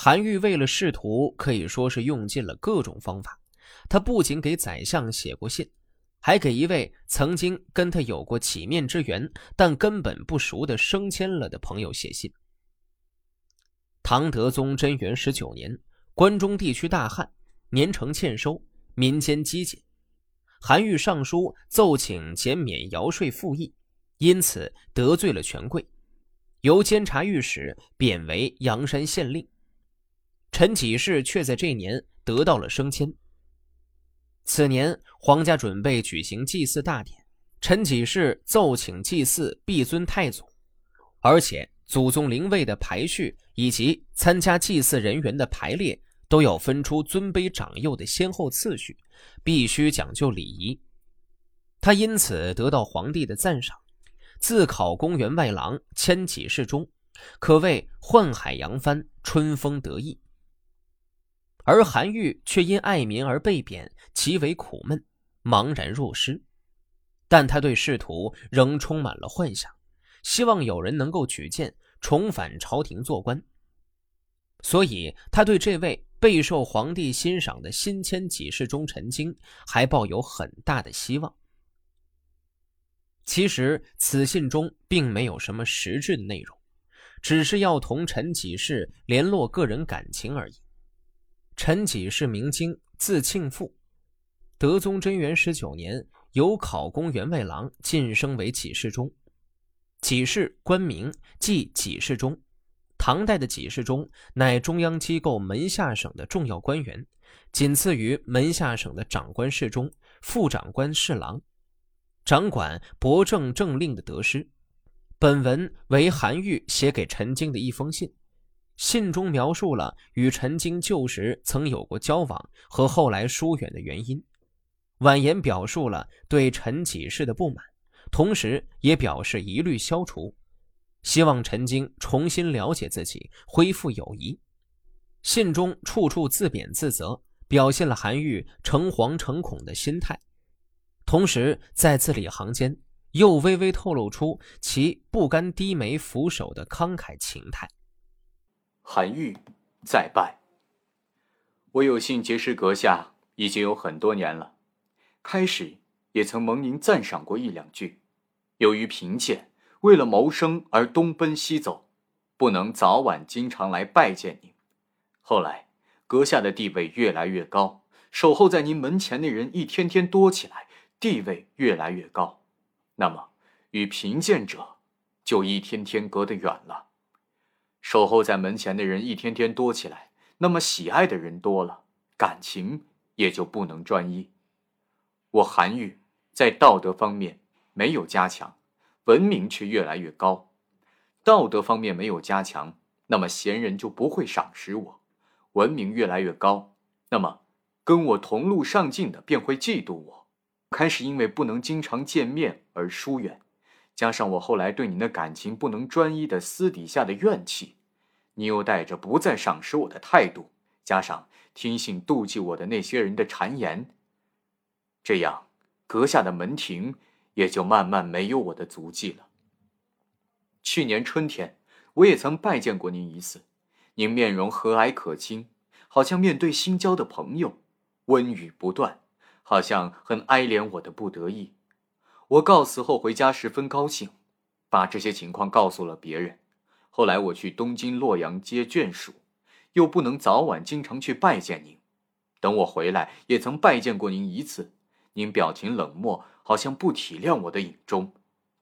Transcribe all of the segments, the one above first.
韩愈为了仕途，可以说是用尽了各种方法。他不仅给宰相写过信，还给一位曾经跟他有过几面之缘，但根本不熟的升迁了的朋友写信。唐德宗贞元十九年，关中地区大旱，年成欠收，民间饥馑。韩愈上书奏请减免徭税赋役，因此得罪了权贵，由监察御史贬为阳山县令。陈启事却在这年得到了升迁。此年，皇家准备举行祭祀大典，陈启事奏请祭祀必尊太祖，而且祖宗灵位的排序以及参加祭祀人员的排列都要分出尊卑长幼的先后次序，必须讲究礼仪。他因此得到皇帝的赞赏，自考公员外郎、迁给事中，可谓宦海扬帆，春风得意。而韩愈却因爱民而被贬，极为苦闷，茫然若失。但他对仕途仍充满了幻想，希望有人能够举荐重返朝廷做官。所以，他对这位备受皇帝欣赏的新迁给事中陈经还抱有很大的希望。其实，此信中并没有什么实质的内容，只是要同陈给事联络个人感情而已。陈给事名经，字庆父，德宗贞元十九年由考功员外郎晋升为给事中。给事官名即给事中。唐代的给事中乃中央机构门下省的重要官员，仅次于门下省的长官侍中、副长官侍郎，掌管博政政令的得失。本文为韩愈写给陈经的一封信。信中描述了与陈经旧时曾有过交往和后来疏远的原因，婉言表述了对陈给事的不满，同时也表示一律消除，希望陈经重新了解自己，恢复友谊。信中处处自贬自责，表现了韩愈诚惶诚恐的心态，同时在字里行间又微微透露出其不甘低眉俯首的慷慨情态。韩愈再拜。我有幸结识阁下已经有很多年了，开始也曾蒙您赞赏过一两句。由于贫贱，为了谋生而东奔西走，不能早晚经常来拜见您。后来，阁下的地位越来越高，守候在您门前的人一天天多起来，地位越来越高，那么与贫贱者就一天天隔得远了。守候在门前的人一天天多起来，那么喜爱的人多了，感情也就不能专一。我韩愈在道德方面没有加强，文明却越来越高。道德方面没有加强，那么贤人就不会赏识我；文明越来越高，那么跟我同路上进的便会嫉妒我，开始因为不能经常见面而疏远。加上我后来对你的感情不能专一的私底下的怨气，你又带着不再赏识我的态度，加上听信妒忌我的那些人的谗言，这样阁下的门庭也就慢慢没有我的足迹了。去年春天，我也曾拜见过您一次，您面容和蔼可亲，好像面对新交的朋友，温语不断，好像很哀怜我的不得意。我告辞后回家十分高兴，把这些情况告诉了别人。后来我去东京洛阳接眷属，又不能早晚经常去拜见您。等我回来，也曾拜见过您一次，您表情冷漠，好像不体谅我的隐衷，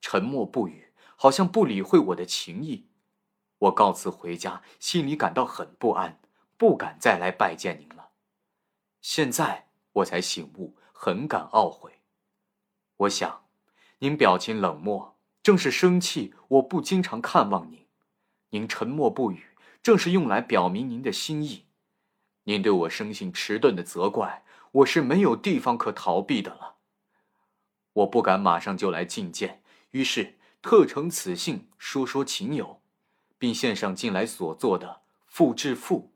沉默不语，好像不理会我的情意。我告辞回家，心里感到很不安，不敢再来拜见您了。现在我才醒悟，很感懊悔。我想。您表情冷漠，正是生气我不经常看望您；您沉默不语，正是用来表明您的心意。您对我生性迟钝的责怪，我是没有地方可逃避的了。我不敢马上就来觐见，于是特呈此信说说情由，并献上近来所作的《复制赋》。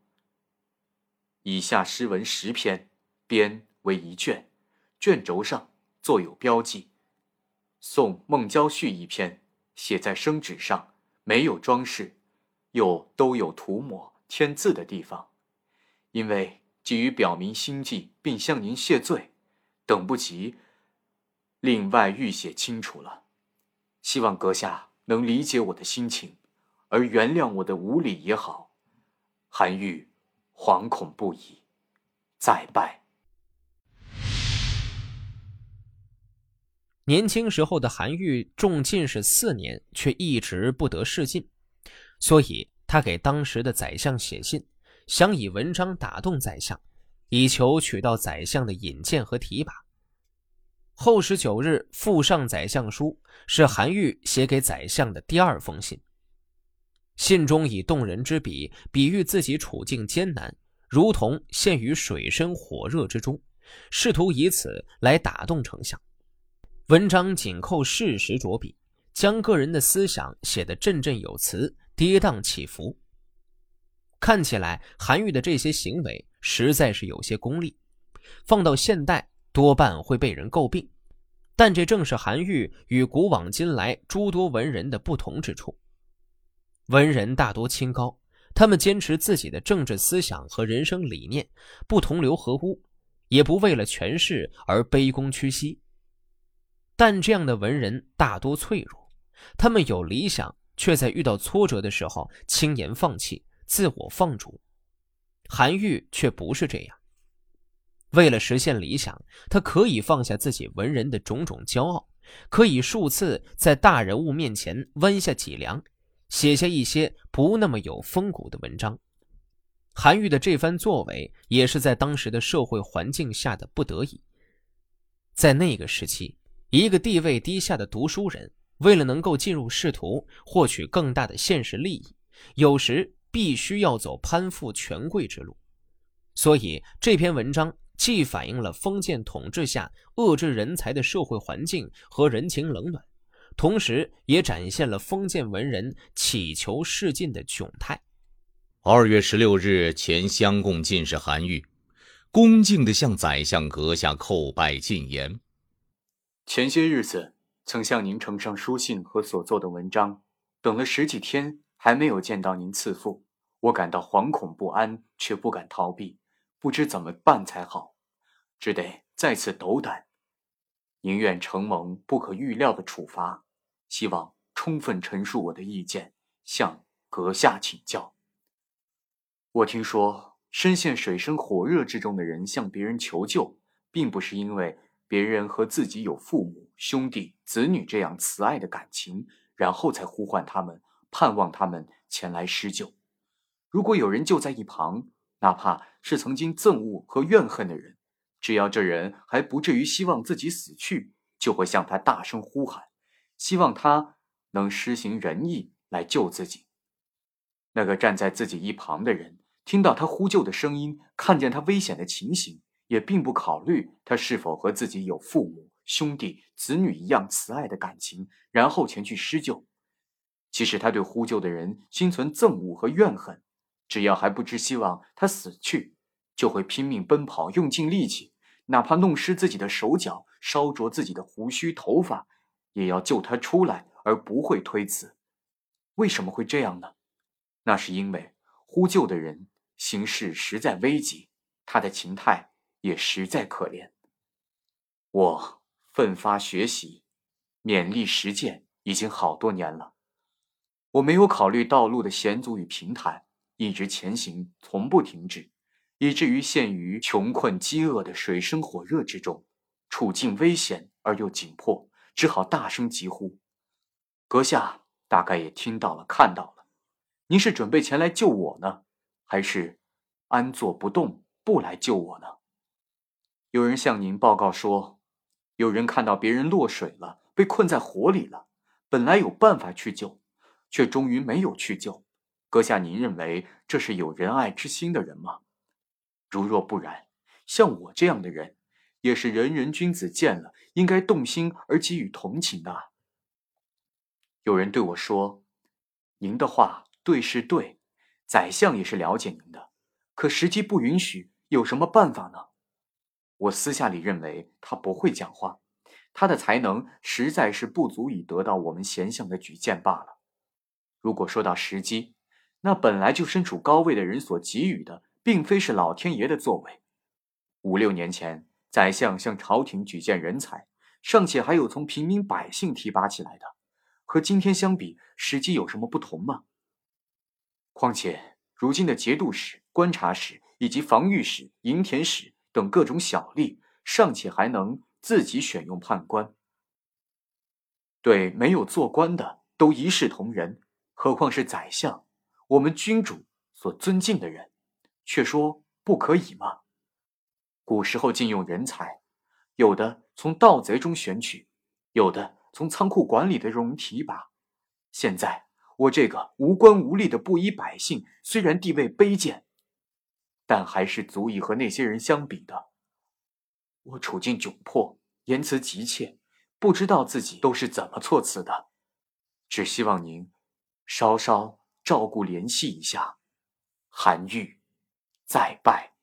以下诗文十篇，编为一卷，卷轴上作有标记。送孟郊序一篇，写在生纸上，没有装饰，又都有涂抹，添字的地方，因为急于表明心迹并向您谢罪，等不及另外预写清楚了。希望阁下能理解我的心情，而原谅我的无礼也好。韩愈惶恐不已，再拜。年轻时候的韩愈中进士四年，却一直不得仕进，所以他给当时的宰相写信，想以文章打动宰相，以求取到宰相的引荐和提拔。后十九日附上宰相书，是韩愈写给宰相的第二封信。信中以动人之笔，比喻自己处境艰难，如同陷于水深火热之中，试图以此来打动丞相。文章紧扣事实着笔，将个人的思想写得振振有词、跌宕起伏。看起来韩愈的这些行为实在是有些功利，放到现代多半会被人诟病。但这正是韩愈与古往今来诸多文人的不同之处。文人大多清高，他们坚持自己的政治思想和人生理念，不同流合污，也不为了权势而卑躬屈膝。但这样的文人大多脆弱，他们有理想，却在遇到挫折的时候轻言放弃，自我放逐。韩愈却不是这样。为了实现理想，他可以放下自己文人的种种骄傲，可以数次在大人物面前弯下脊梁，写下一些不那么有风骨的文章。韩愈的这番作为，也是在当时的社会环境下的不得已。在那个时期。一个地位低下的读书人，为了能够进入仕途，获取更大的现实利益，有时必须要走攀附权贵之路。所以这篇文章既反映了封建统治下遏制人才的社会环境和人情冷暖，同时也展现了封建文人乞求仕进的窘态。二月十六日，前襄贡进士韩愈，恭敬地向宰相阁下叩拜进言。前些日子曾向您呈上书信和所做的文章，等了十几天还没有见到您赐复，我感到惶恐不安，却不敢逃避，不知怎么办才好，只得再次斗胆，宁愿承蒙不可预料的处罚，希望充分陈述我的意见，向阁下请教。我听说深陷水深火热之中的人向别人求救，并不是因为。别人和自己有父母、兄弟、子女这样慈爱的感情，然后才呼唤他们，盼望他们前来施救。如果有人就在一旁，哪怕是曾经憎恶和怨恨的人，只要这人还不至于希望自己死去，就会向他大声呼喊，希望他能施行仁义来救自己。那个站在自己一旁的人，听到他呼救的声音，看见他危险的情形。也并不考虑他是否和自己有父母、兄弟、子女一样慈爱的感情，然后前去施救。其实他对呼救的人心存憎恶和怨恨，只要还不知希望他死去，就会拼命奔跑，用尽力气，哪怕弄湿自己的手脚，烧灼自己的胡须头发，也要救他出来，而不会推辞。为什么会这样呢？那是因为呼救的人形势实在危急，他的情态。也实在可怜。我奋发学习，勉力实践，已经好多年了。我没有考虑道路的险阻与平坦，一直前行，从不停止，以至于陷于穷困饥饿的水深火热之中，处境危险而又紧迫，只好大声疾呼。阁下大概也听到了，看到了。您是准备前来救我呢，还是安坐不动，不来救我呢？有人向您报告说，有人看到别人落水了，被困在火里了，本来有办法去救，却终于没有去救。阁下，您认为这是有仁爱之心的人吗？如若不然，像我这样的人，也是人人君子见了应该动心而给予同情的。有人对我说：“您的话对是对，宰相也是了解您的，可时机不允许，有什么办法呢？”我私下里认为他不会讲话，他的才能实在是不足以得到我们贤相的举荐罢了。如果说到时机，那本来就身处高位的人所给予的，并非是老天爷的作为。五六年前，宰相向朝廷举荐人才，尚且还有从平民百姓提拔起来的，和今天相比，时机有什么不同吗？况且，如今的节度使、观察使以及防御使、营田使等各种小吏，尚且还能自己选用判官。对没有做官的都一视同仁，何况是宰相，我们君主所尊敬的人，却说不可以吗？古时候禁用人才，有的从盗贼中选取，有的从仓库管理的中提拔。现在我这个无官无吏的布衣百姓，虽然地位卑贱，但还是足以和那些人相比的。我处境窘迫，言辞急切。不知道自己都是怎么措辞的，只希望您稍稍照顾联系一下。韩愈，再拜。